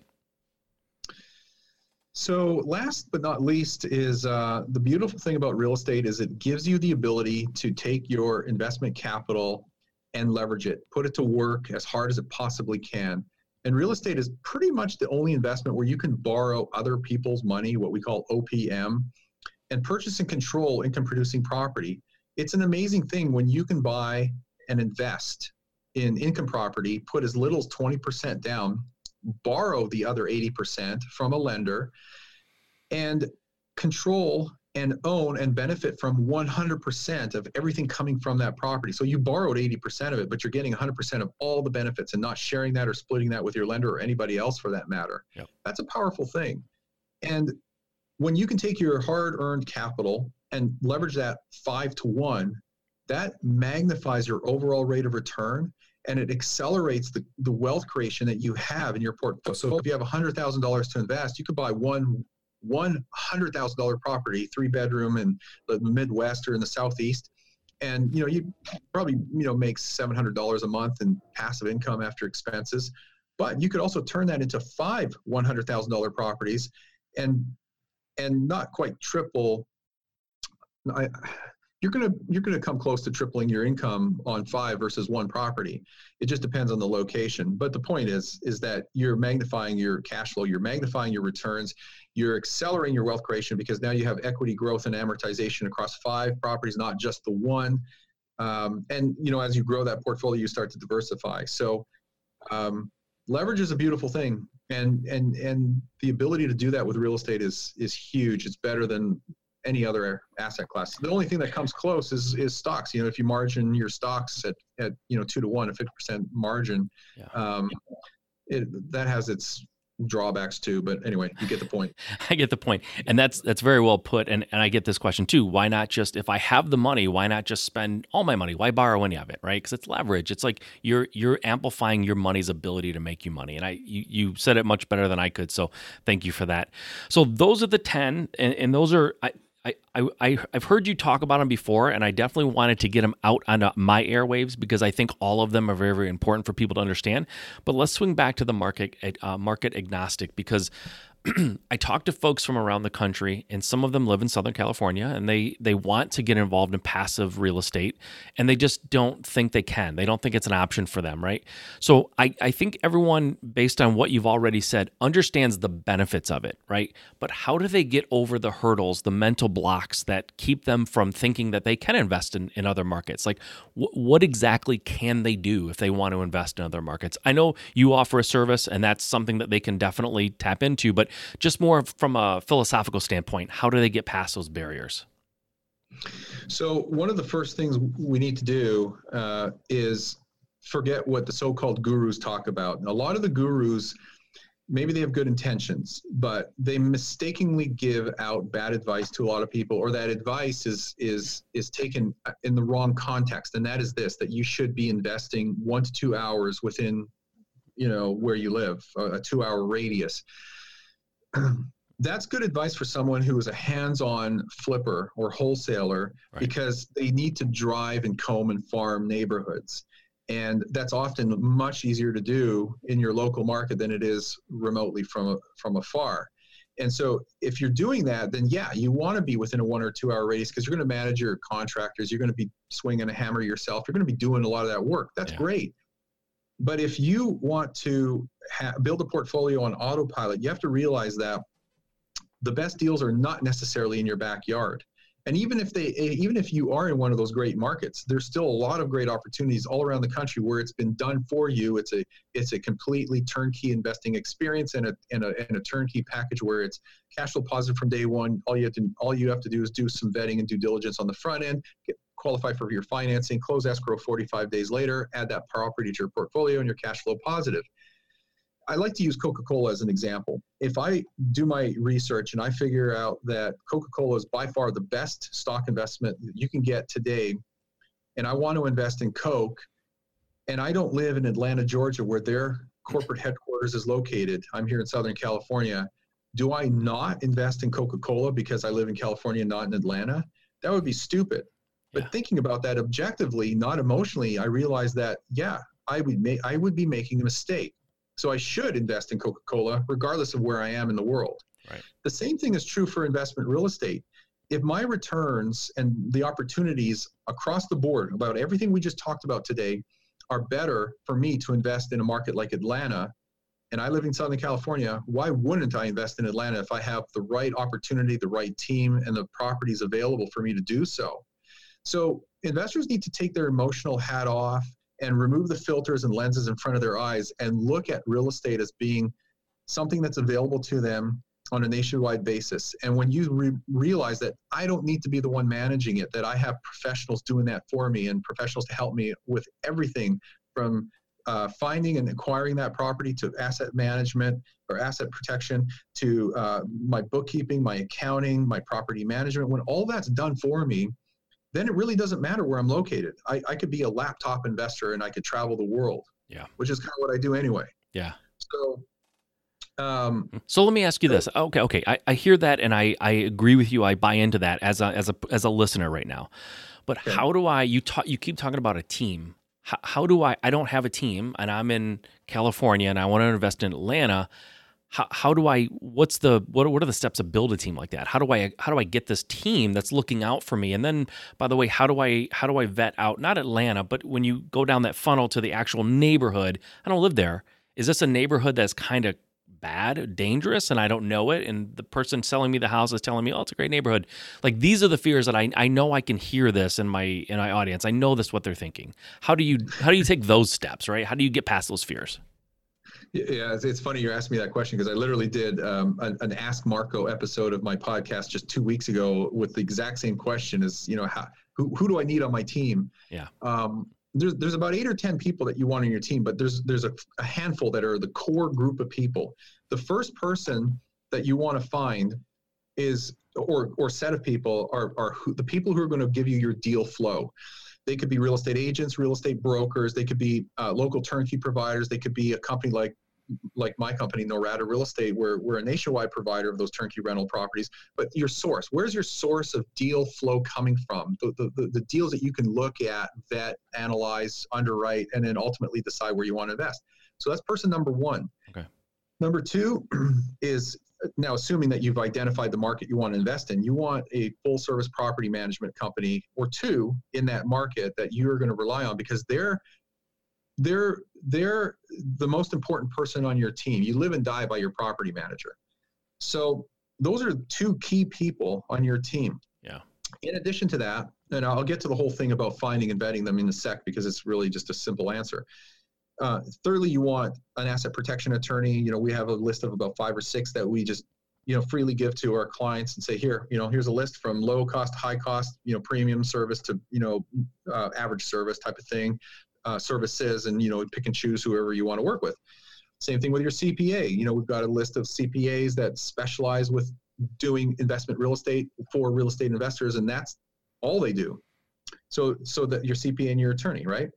So last but not least is uh, the beautiful thing about real estate is it gives you the ability to take your investment capital and leverage it, put it to work as hard as it possibly can. And real estate is pretty much the only investment where you can borrow other people's money, what we call OPM, and purchase and control income producing property. It's an amazing thing when you can buy and invest in income property, put as little as 20% down, borrow the other 80% from a lender, and control and own and benefit from 100% of everything coming from that property. So you borrowed 80% of it, but you're getting 100% of all the benefits and not sharing that or splitting that with your lender or anybody else for that matter. Yep. That's a powerful thing. And when you can take your hard earned capital and leverage that five to one, that magnifies your overall rate of return and it accelerates the, the wealth creation that you have in your portfolio. So if you have $100,000 to invest, you could buy one one hundred thousand dollar property, three bedroom in the Midwest or in the Southeast, and you know you probably you know make seven hundred dollars a month in passive income after expenses, but you could also turn that into five one hundred thousand dollar properties, and and not quite triple. I, you're gonna you're gonna come close to tripling your income on five versus one property. It just depends on the location. But the point is is that you're magnifying your cash flow, you're magnifying your returns, you're accelerating your wealth creation because now you have equity growth and amortization across five properties, not just the one. Um, and you know, as you grow that portfolio, you start to diversify. So um, leverage is a beautiful thing, and and and the ability to do that with real estate is is huge. It's better than any other asset class. The only thing that comes close is is stocks. You know, if you margin your stocks at at you know two to one, a fifty percent margin, yeah. um, it, that has its drawbacks too but anyway you get the point. I get the point. And that's that's very well put and, and i get this question too. Why not just if i have the money why not just spend all my money? Why borrow any of it right? Because it's leverage. It's like you're you're amplifying your money's ability to make you money and i you, you said it much better than i could so thank you for that. So those are the 10 and, and those are I, I, I, I've heard you talk about them before, and I definitely wanted to get them out on my airwaves because I think all of them are very, very important for people to understand. But let's swing back to the market uh, market agnostic because I talk to folks from around the country, and some of them live in Southern California, and they they want to get involved in passive real estate, and they just don't think they can. They don't think it's an option for them, right? So I, I think everyone, based on what you've already said, understands the benefits of it, right? But how do they get over the hurdles, the mental blocks that keep them from thinking that they can invest in, in other markets? Like, wh- what exactly can they do if they want to invest in other markets? I know you offer a service, and that's something that they can definitely tap into, but just more from a philosophical standpoint, how do they get past those barriers? So, one of the first things we need to do uh, is forget what the so called gurus talk about. A lot of the gurus, maybe they have good intentions, but they mistakenly give out bad advice to a lot of people, or that advice is, is, is taken in the wrong context. And that is this that you should be investing one to two hours within you know where you live a two hour radius that's good advice for someone who is a hands-on flipper or wholesaler right. because they need to drive and comb and farm neighborhoods and that's often much easier to do in your local market than it is remotely from from afar and so if you're doing that then yeah you want to be within a one or two hour radius because you're going to manage your contractors you're going to be swinging a hammer yourself you're going to be doing a lot of that work that's yeah. great but if you want to ha- build a portfolio on autopilot, you have to realize that the best deals are not necessarily in your backyard. And even if they, eh, even if you are in one of those great markets, there's still a lot of great opportunities all around the country where it's been done for you. It's a, it's a completely turnkey investing experience and a, and a, and a turnkey package where it's cash flow positive from day one. All you have to, all you have to do is do some vetting and due diligence on the front end, get, qualify for your financing, close escrow 45 days later, add that property to your portfolio, and you're cash flow positive. I like to use Coca Cola as an example. If I do my research and I figure out that Coca Cola is by far the best stock investment that you can get today, and I want to invest in Coke, and I don't live in Atlanta, Georgia, where their corporate headquarters is located, I'm here in Southern California. Do I not invest in Coca Cola because I live in California, not in Atlanta? That would be stupid. But yeah. thinking about that objectively, not emotionally, I realized that yeah, I would make I would be making a mistake. So I should invest in Coca-Cola regardless of where I am in the world. Right. The same thing is true for investment real estate. If my returns and the opportunities across the board about everything we just talked about today are better for me to invest in a market like Atlanta and I live in Southern California, why wouldn't I invest in Atlanta if I have the right opportunity, the right team, and the properties available for me to do so? So investors need to take their emotional hat off and remove the filters and lenses in front of their eyes and look at real estate as being something that's available to them on a nationwide basis. And when you re- realize that I don't need to be the one managing it, that I have professionals doing that for me and professionals to help me with everything from uh, finding and acquiring that property to asset management or asset protection to uh, my bookkeeping, my accounting, my property management, when all that's done for me, then it really doesn't matter where I'm located. I, I could be a laptop investor and I could travel the world. Yeah. Which is kind of what I do anyway. Yeah. So um, so let me ask you this. Okay, okay, I, I hear that and I, I agree with you. I buy into that as a as a as a listener right now. But okay. how do I? You talk. You keep talking about a team. How, how do I? I don't have a team, and I'm in California, and I want to invest in Atlanta. How, how do I? What's the what? What are the steps to build a team like that? How do I? How do I get this team that's looking out for me? And then, by the way, how do I? How do I vet out not Atlanta, but when you go down that funnel to the actual neighborhood? I don't live there. Is this a neighborhood that's kind of bad, dangerous, and I don't know it. And the person selling me the house is telling me, "Oh, it's a great neighborhood." Like these are the fears that I I know I can hear this in my in my audience. I know this what they're thinking. How do you how do you take those steps? Right? How do you get past those fears? Yeah, it's, funny you're asking me that question because I literally did um, an, an, Ask Marco episode of my podcast just two weeks ago with the exact same question: is you know how who who do I need on my team? Yeah. Um, there's there's about eight or ten people that you want on your team, but there's there's a, a handful that are the core group of people. The first person that you want to find is or or set of people are are who, the people who are going to give you your deal flow. They could be real estate agents, real estate brokers. They could be uh, local turnkey providers. They could be a company like like my company, Norada Real Estate, where we're a nationwide provider of those turnkey rental properties. But your source, where's your source of deal flow coming from? The, the, the, the deals that you can look at, vet, analyze, underwrite, and then ultimately decide where you want to invest. So that's person number one. Okay. Number two is now assuming that you've identified the market you want to invest in, you want a full service property management company or two in that market that you're going to rely on because they're they're they're the most important person on your team. You live and die by your property manager. So those are two key people on your team. Yeah. In addition to that, and I'll get to the whole thing about finding and vetting them in a sec because it's really just a simple answer. Uh, thirdly, you want an asset protection attorney. You know, we have a list of about five or six that we just you know freely give to our clients and say here you know here's a list from low cost high cost you know premium service to you know uh, average service type of thing uh, services and you know pick and choose whoever you want to work with. Same thing with your cpa you know we've got a list of cpas that specialize with doing investment real estate for real estate investors and that's all they do. So so that your cpa and your attorney right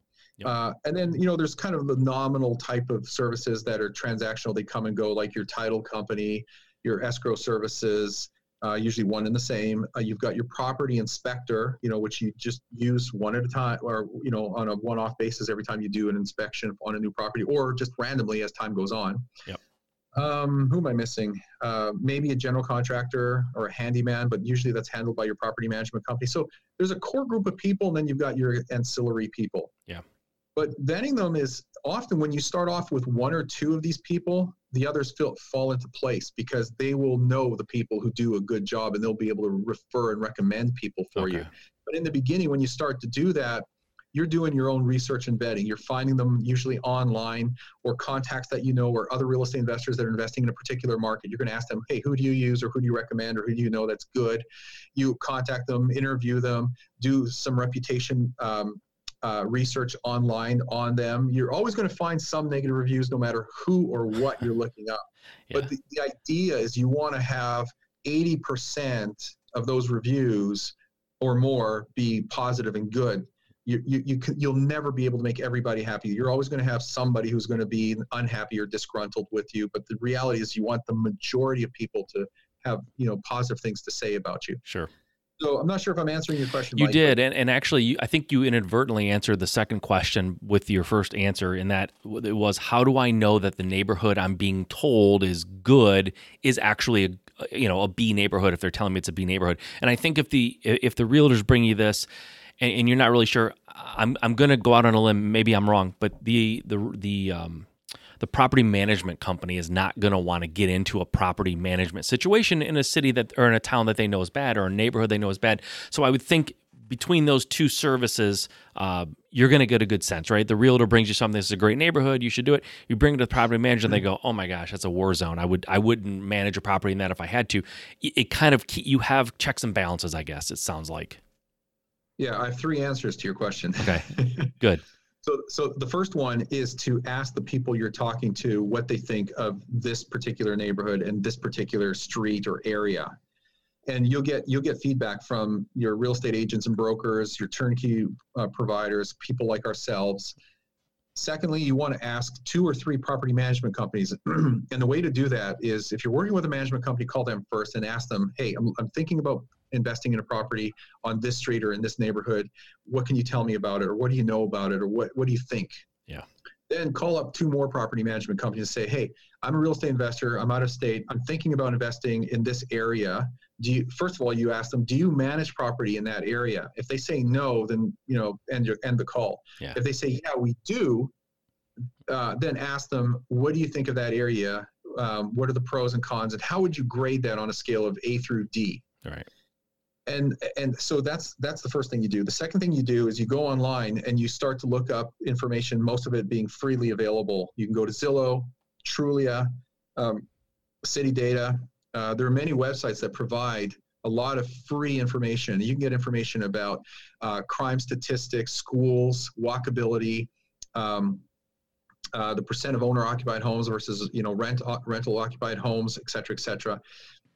yep. uh, and then you know there's kind of the nominal type of services that are transactional they come and go like your title company your escrow services uh, usually one and the same. Uh, you've got your property inspector, you know, which you just use one at a time, or you know, on a one-off basis every time you do an inspection on a new property, or just randomly as time goes on. Yep. Um, who am I missing? Uh, maybe a general contractor or a handyman, but usually that's handled by your property management company. So there's a core group of people, and then you've got your ancillary people. Yeah. But vetting them is often when you start off with one or two of these people, the others feel, fall into place because they will know the people who do a good job and they'll be able to refer and recommend people for okay. you. But in the beginning, when you start to do that, you're doing your own research and vetting. You're finding them usually online or contacts that you know or other real estate investors that are investing in a particular market. You're going to ask them, hey, who do you use or who do you recommend or who do you know that's good? You contact them, interview them, do some reputation um, uh, research online on them, you're always going to find some negative reviews no matter who or what you're looking up. Yeah. But the, the idea is you want to have 80% of those reviews or more be positive and good. You, you, you can, you'll never be able to make everybody happy. You're always going to have somebody who's going to be unhappy or disgruntled with you. But the reality is you want the majority of people to have, you know, positive things to say about you. Sure. So I'm not sure if I'm answering your question. You Mike, did, and, and actually, you, I think you inadvertently answered the second question with your first answer. In that it was, how do I know that the neighborhood I'm being told is good is actually a you know a B neighborhood if they're telling me it's a B neighborhood? And I think if the if the realtors bring you this, and, and you're not really sure, I'm I'm going to go out on a limb. Maybe I'm wrong, but the the the um, the property management company is not going to want to get into a property management situation in a city that or in a town that they know is bad or a neighborhood they know is bad. So I would think between those two services, uh, you're going to get a good sense, right? The realtor brings you something. This is a great neighborhood. You should do it. You bring it to the property manager, and they go, "Oh my gosh, that's a war zone. I would I wouldn't manage a property in that if I had to." It, it kind of you have checks and balances, I guess. It sounds like. Yeah, I have three answers to your question. Okay, good. So, so the first one is to ask the people you're talking to what they think of this particular neighborhood and this particular street or area and you'll get you'll get feedback from your real estate agents and brokers, your turnkey uh, providers, people like ourselves. Secondly, you want to ask two or three property management companies, and the way to do that is if you're working with a management company, call them first and ask them, "Hey, I'm, I'm thinking about investing in a property on this street or in this neighborhood. What can you tell me about it, or what do you know about it, or what what do you think?" Yeah. Then call up two more property management companies and say, "Hey, I'm a real estate investor. I'm out of state. I'm thinking about investing in this area do you first of all you ask them do you manage property in that area if they say no then you know end your end the call yeah. if they say yeah we do uh, then ask them what do you think of that area um, what are the pros and cons and how would you grade that on a scale of a through d all right and and so that's that's the first thing you do the second thing you do is you go online and you start to look up information most of it being freely available you can go to zillow trulia um, city data uh, there are many websites that provide a lot of free information. You can get information about uh, crime statistics, schools, walkability, um, uh, the percent of owner-occupied homes versus you know rent uh, rental occupied homes, et cetera, et cetera.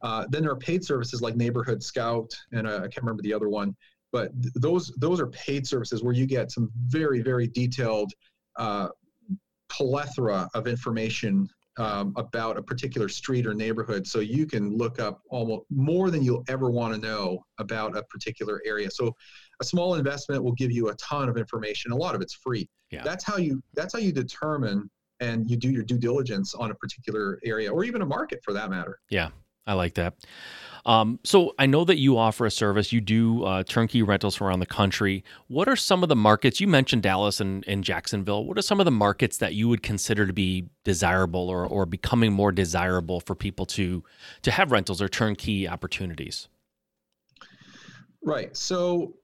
Uh, then there are paid services like Neighborhood Scout, and uh, I can't remember the other one, but th- those those are paid services where you get some very very detailed uh, plethora of information um, about a particular street or neighborhood. So you can look up almost more than you'll ever want to know about a particular area. So a small investment will give you a ton of information. A lot of it's free. Yeah. that's how you that's how you determine and you do your due diligence on a particular area or even a market for that matter. Yeah i like that um, so I know that you offer a service. You do uh, turnkey rentals from around the country. What are some of the markets you mentioned Dallas and, and Jacksonville? What are some of the markets that you would consider to be desirable or, or becoming more desirable for people to to have rentals or turnkey opportunities? Right. So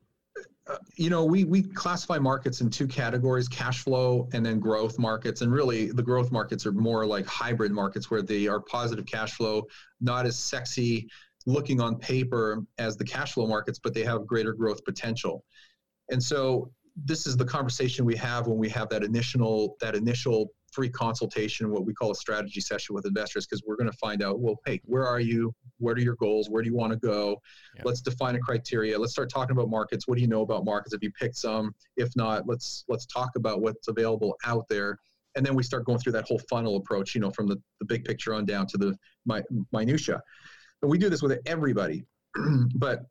you know, we we classify markets in two categories: cash flow and then growth markets. And really, the growth markets are more like hybrid markets where they are positive cash flow, not as sexy looking on paper as the cash flow markets, but they have greater growth potential. And so this is the conversation we have when we have that initial that initial free consultation, what we call a strategy session with investors, because we're going to find out, well, hey, where are you? What are your goals? Where do you want to go? Yeah. Let's define a criteria. Let's start talking about markets. What do you know about markets? If you picked some, if not, let's let's talk about what's available out there. And then we start going through that whole funnel approach, you know, from the, the big picture on down to the my minutia and we do this with everybody but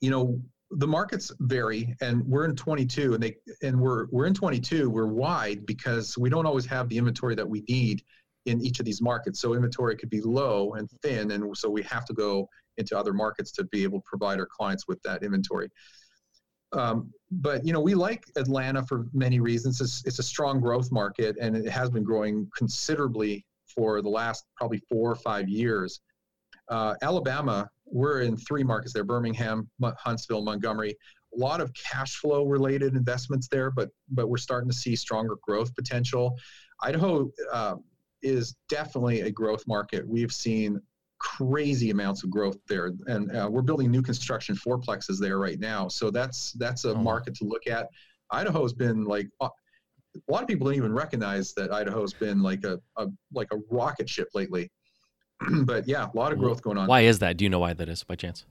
you know the markets vary and we're in 22 and they and we're we're in 22 we're wide because we don't always have the inventory that we need in each of these markets. So inventory could be low and thin and so we have to go into other markets to be able to provide our clients with that inventory. Um, but you know we like atlanta for many reasons. It's, it's a strong growth market and it has been growing considerably for the last probably four or five years. Uh, Alabama, we're in three markets there: Birmingham, Huntsville, Montgomery. A lot of cash flow related investments there, but but we're starting to see stronger growth potential. Idaho uh, is definitely a growth market. We've seen crazy amounts of growth there, and uh, we're building new construction fourplexes there right now. So that's that's a oh. market to look at. Idaho's been like uh, a lot of people don't even recognize that Idaho's been like a, a like a rocket ship lately. but yeah, a lot of growth going on. Why is that? Do you know why that is by chance?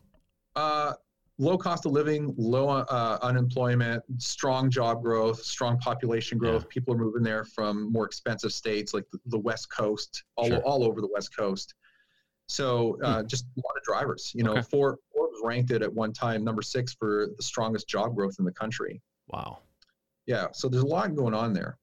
Uh, low cost of living, low uh, unemployment, strong job growth, strong population growth. Yeah. People are moving there from more expensive states like the, the West Coast, all, sure. all over the West Coast. So uh, hmm. just a lot of drivers. You know, okay. Was ranked it at one time number six for the strongest job growth in the country. Wow. Yeah. So there's a lot going on there.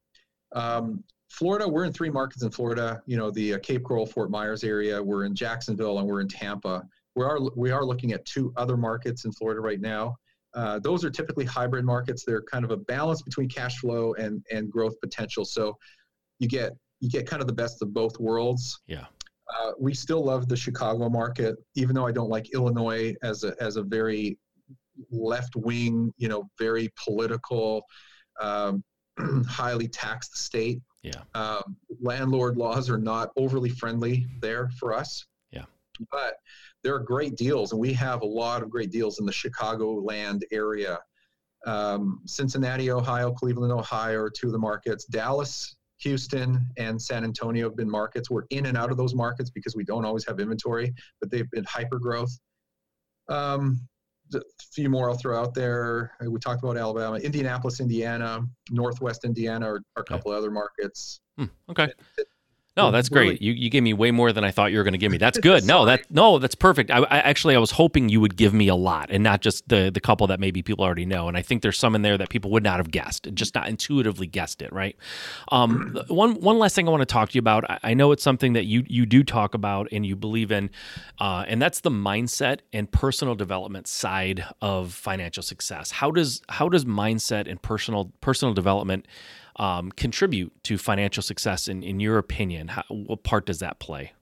Um, Florida, we're in three markets in Florida. You know, the uh, Cape Coral, Fort Myers area. We're in Jacksonville and we're in Tampa. We are we are looking at two other markets in Florida right now. Uh, those are typically hybrid markets. They're kind of a balance between cash flow and and growth potential. So you get you get kind of the best of both worlds. Yeah. Uh, we still love the Chicago market, even though I don't like Illinois as a as a very left wing, you know, very political, um, highly taxed state. Yeah. Um, landlord laws are not overly friendly there for us. Yeah. But there are great deals, and we have a lot of great deals in the Chicagoland area. Um, Cincinnati, Ohio, Cleveland, Ohio are two of the markets. Dallas, Houston, and San Antonio have been markets. We're in and out of those markets because we don't always have inventory, but they've been hyper growth. Um, a few more I'll throw out there. We talked about Alabama, Indianapolis, Indiana, Northwest Indiana or, are a couple okay. other markets. Hmm, okay. No, that's great. You, you gave me way more than I thought you were going to give me. That's good. no, that no, that's perfect. I, I, actually I was hoping you would give me a lot and not just the the couple that maybe people already know. And I think there's some in there that people would not have guessed, just not intuitively guessed it. Right. Um, one one last thing I want to talk to you about. I, I know it's something that you you do talk about and you believe in, uh, and that's the mindset and personal development side of financial success. How does how does mindset and personal personal development um, contribute to financial success in, in your opinion? How, what part does that play?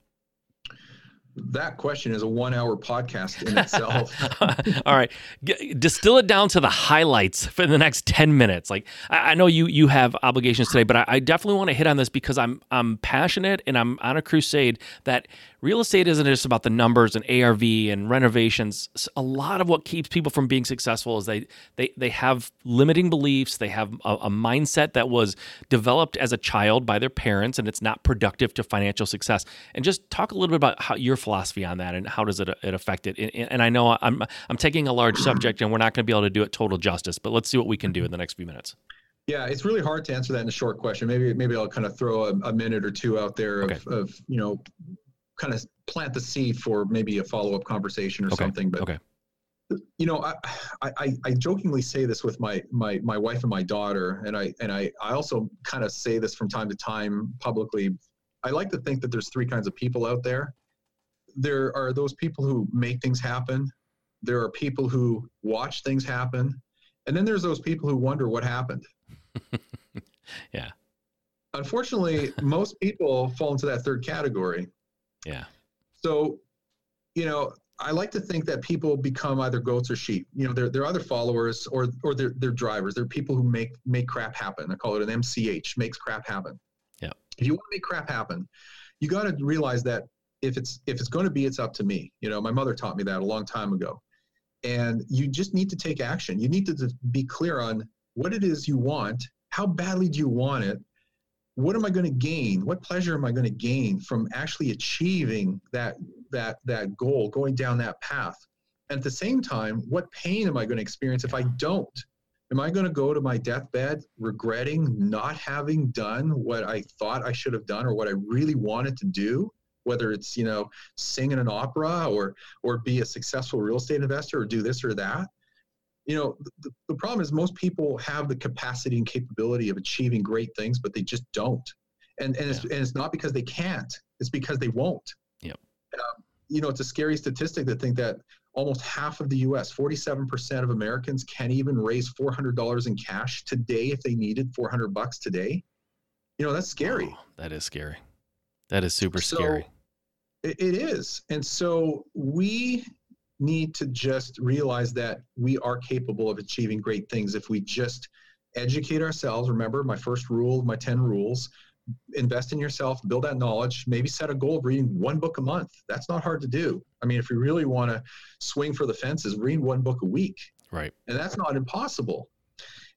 that question is a one hour podcast in itself. All right. G- distill it down to the highlights for the next 10 minutes. Like I, I know you you have obligations today, but I, I definitely want to hit on this because I'm I'm passionate and I'm on a crusade that real estate isn't just about the numbers and ARV and renovations. A lot of what keeps people from being successful is they they they have limiting beliefs. They have a, a, mindset that was developed as a child by their parents, and it's not productive to financial success. And just talk a little bit about how your philosophy on that and how does it, it affect it. And, and I know I'm I'm taking a large subject, and we're not going to be able to do it total justice, but let's see what we can do in the next few minutes. Yeah, it's really hard to answer that in a short question. Maybe maybe I'll kind of throw a, a minute or two out there of, okay. of you know kind of plant the seed for maybe a follow up conversation or okay. something. But okay. you know, I, I I jokingly say this with my my my wife and my daughter, and I and I I also kind of say this from time to time publicly. I like to think that there's three kinds of people out there. There are those people who make things happen. There are people who watch things happen, and then there's those people who wonder what happened. yeah. Unfortunately, most people fall into that third category. Yeah. So, you know, I like to think that people become either goats or sheep. You know, they're, they're either followers or or they're, they're drivers. They're people who make make crap happen. I call it an MCH, makes crap happen. Yeah. If you want to make crap happen, you got to realize that if it's if it's going to be, it's up to me. You know, my mother taught me that a long time ago. And you just need to take action. You need to be clear on what it is you want. How badly do you want it? What am I going to gain? What pleasure am I going to gain from actually achieving that that that goal, going down that path? And at the same time, what pain am I going to experience if I don't? Am I going to go to my deathbed regretting not having done what I thought I should have done or what I really wanted to do? Whether it's you know sing in an opera or or be a successful real estate investor or do this or that you know the, the problem is most people have the capacity and capability of achieving great things but they just don't. And and, yeah. it's, and it's not because they can't it's because they won't. Yep. Um, you know it's a scary statistic to think that almost half of the us 47% of americans can't even raise $400 in cash today if they needed 400 bucks today. You know that's scary. That is scary. That is super so, scary. it, it is. And so we need to just realize that we are capable of achieving great things if we just educate ourselves. Remember, my first rule, my 10 rules invest in yourself, build that knowledge, maybe set a goal of reading one book a month. That's not hard to do. I mean, if you really want to swing for the fences, read one book a week. Right. And that's not impossible.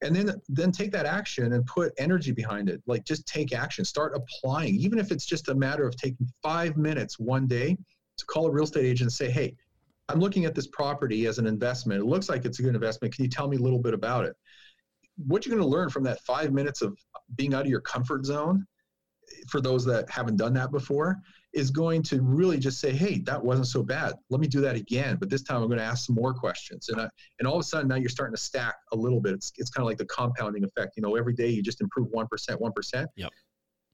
And then then take that action and put energy behind it. Like just take action, start applying, even if it's just a matter of taking 5 minutes one day to call a real estate agent and say, "Hey, I'm looking at this property as an investment. It looks like it's a good investment. Can you tell me a little bit about it? What you're going to learn from that five minutes of being out of your comfort zone, for those that haven't done that before, is going to really just say, "Hey, that wasn't so bad. Let me do that again." But this time, I'm going to ask some more questions, and I, and all of a sudden, now you're starting to stack a little bit. It's it's kind of like the compounding effect. You know, every day you just improve one percent, one percent. Yep.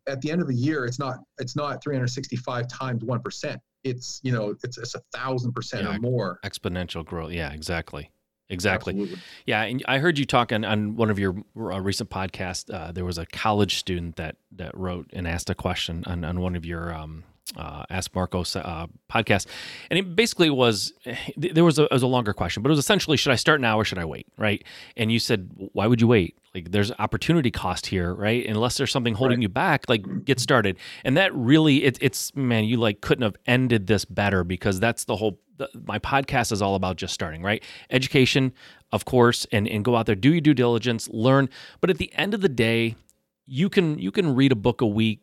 At the end of the year, it's not it's not 365 times one percent it's you know it's, it's a thousand percent yeah, or more. exponential growth. Yeah exactly. Exactly. Absolutely. yeah and i heard you talk on, on one of your uh, recent podcasts uh, there was a college student that that wrote and asked a question on, on one of your um, uh, Ask Marco uh, podcast, and it basically was there was a, was a longer question, but it was essentially should I start now or should I wait, right? And you said why would you wait? Like there's opportunity cost here, right? Unless there's something holding right. you back, like get started. And that really, it, it's man, you like couldn't have ended this better because that's the whole. The, my podcast is all about just starting, right? Education, of course, and and go out there, do your due diligence, learn. But at the end of the day, you can you can read a book a week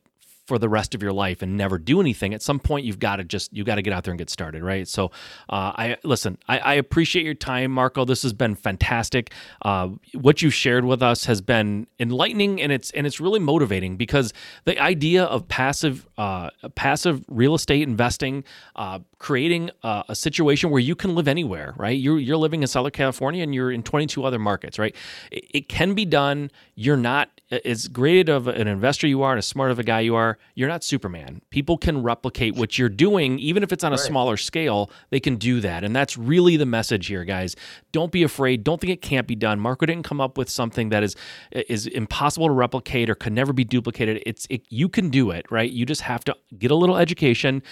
for the rest of your life and never do anything at some point you've got to just you got to get out there and get started right? So uh, i listen I, I, appreciate your time marco. This has been fantastic. Uh, what you shared with us has been enlightening and it's and it's really motivating because the idea of passive uh, passive real estate investing uh, creating a, a, situation where you can live anywhere right? You're, you're living in southern california and you're in 22 other markets right? It, it can be done. You're not as great of an investor you are and as smart of a guy you are, you're not Superman. People can replicate what you're doing, even if it's on a right. smaller scale, they can do that. And that's really the message here, guys. Don't be afraid. Don't think it can't be done. Marco didn't come up with something that is is impossible to replicate or can never be duplicated. It's it, you can do it, right? You just have to get a little education,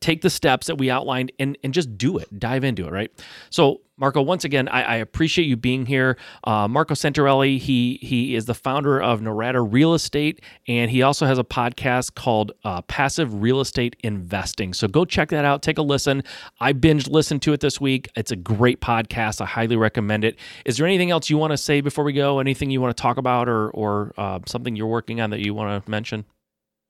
take the steps that we outlined and, and just do it. Dive into it, right? So Marco, once again, I, I appreciate you being here. Uh, Marco Santarelli, he he is the founder of Norada Real Estate, and he also has a podcast called uh, Passive Real Estate Investing. So go check that out. Take a listen. I binge listened to it this week. It's a great podcast. I highly recommend it. Is there anything else you want to say before we go? Anything you want to talk about, or or uh, something you're working on that you want to mention?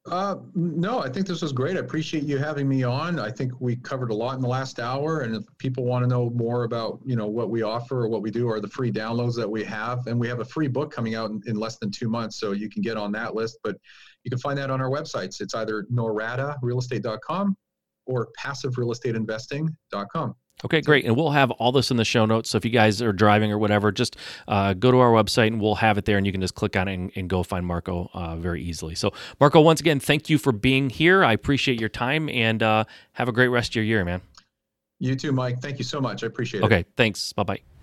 Uh, no, I think this was great. I appreciate you having me on. I think we covered a lot in the last hour. And if people want to know more about, you know, what we offer or what we do or the free downloads that we have, and we have a free book coming out in, in less than two months, so you can get on that list. But you can find that on our websites. It's either noradarealestate.com or passiverealestateinvesting.com. Okay, great. And we'll have all this in the show notes. So if you guys are driving or whatever, just uh, go to our website and we'll have it there and you can just click on it and, and go find Marco uh, very easily. So, Marco, once again, thank you for being here. I appreciate your time and uh, have a great rest of your year, man. You too, Mike. Thank you so much. I appreciate it. Okay, thanks. Bye bye.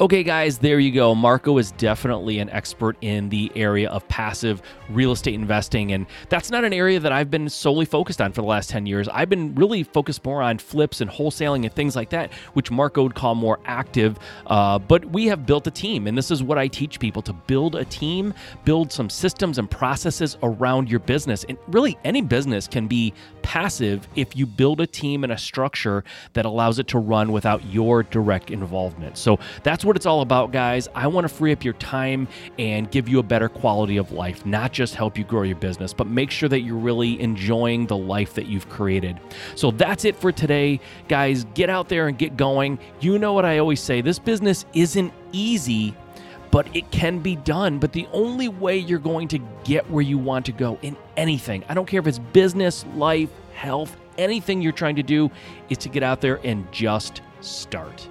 Okay, guys, there you go. Marco is definitely an expert in the area of passive real estate investing. And that's not an area that I've been solely focused on for the last 10 years. I've been really focused more on flips and wholesaling and things like that, which Marco would call more active. Uh, but we have built a team. And this is what I teach people to build a team, build some systems and processes around your business. And really, any business can be passive if you build a team and a structure that allows it to run without your direct involvement. So that's what it's all about, guys. I want to free up your time and give you a better quality of life, not just help you grow your business, but make sure that you're really enjoying the life that you've created. So that's it for today, guys. Get out there and get going. You know what I always say this business isn't easy but it can be done. But the only way you're going to get where you want to go in anything, I don't care if it's business, life, health, anything you're trying to do, is to get out there and just start.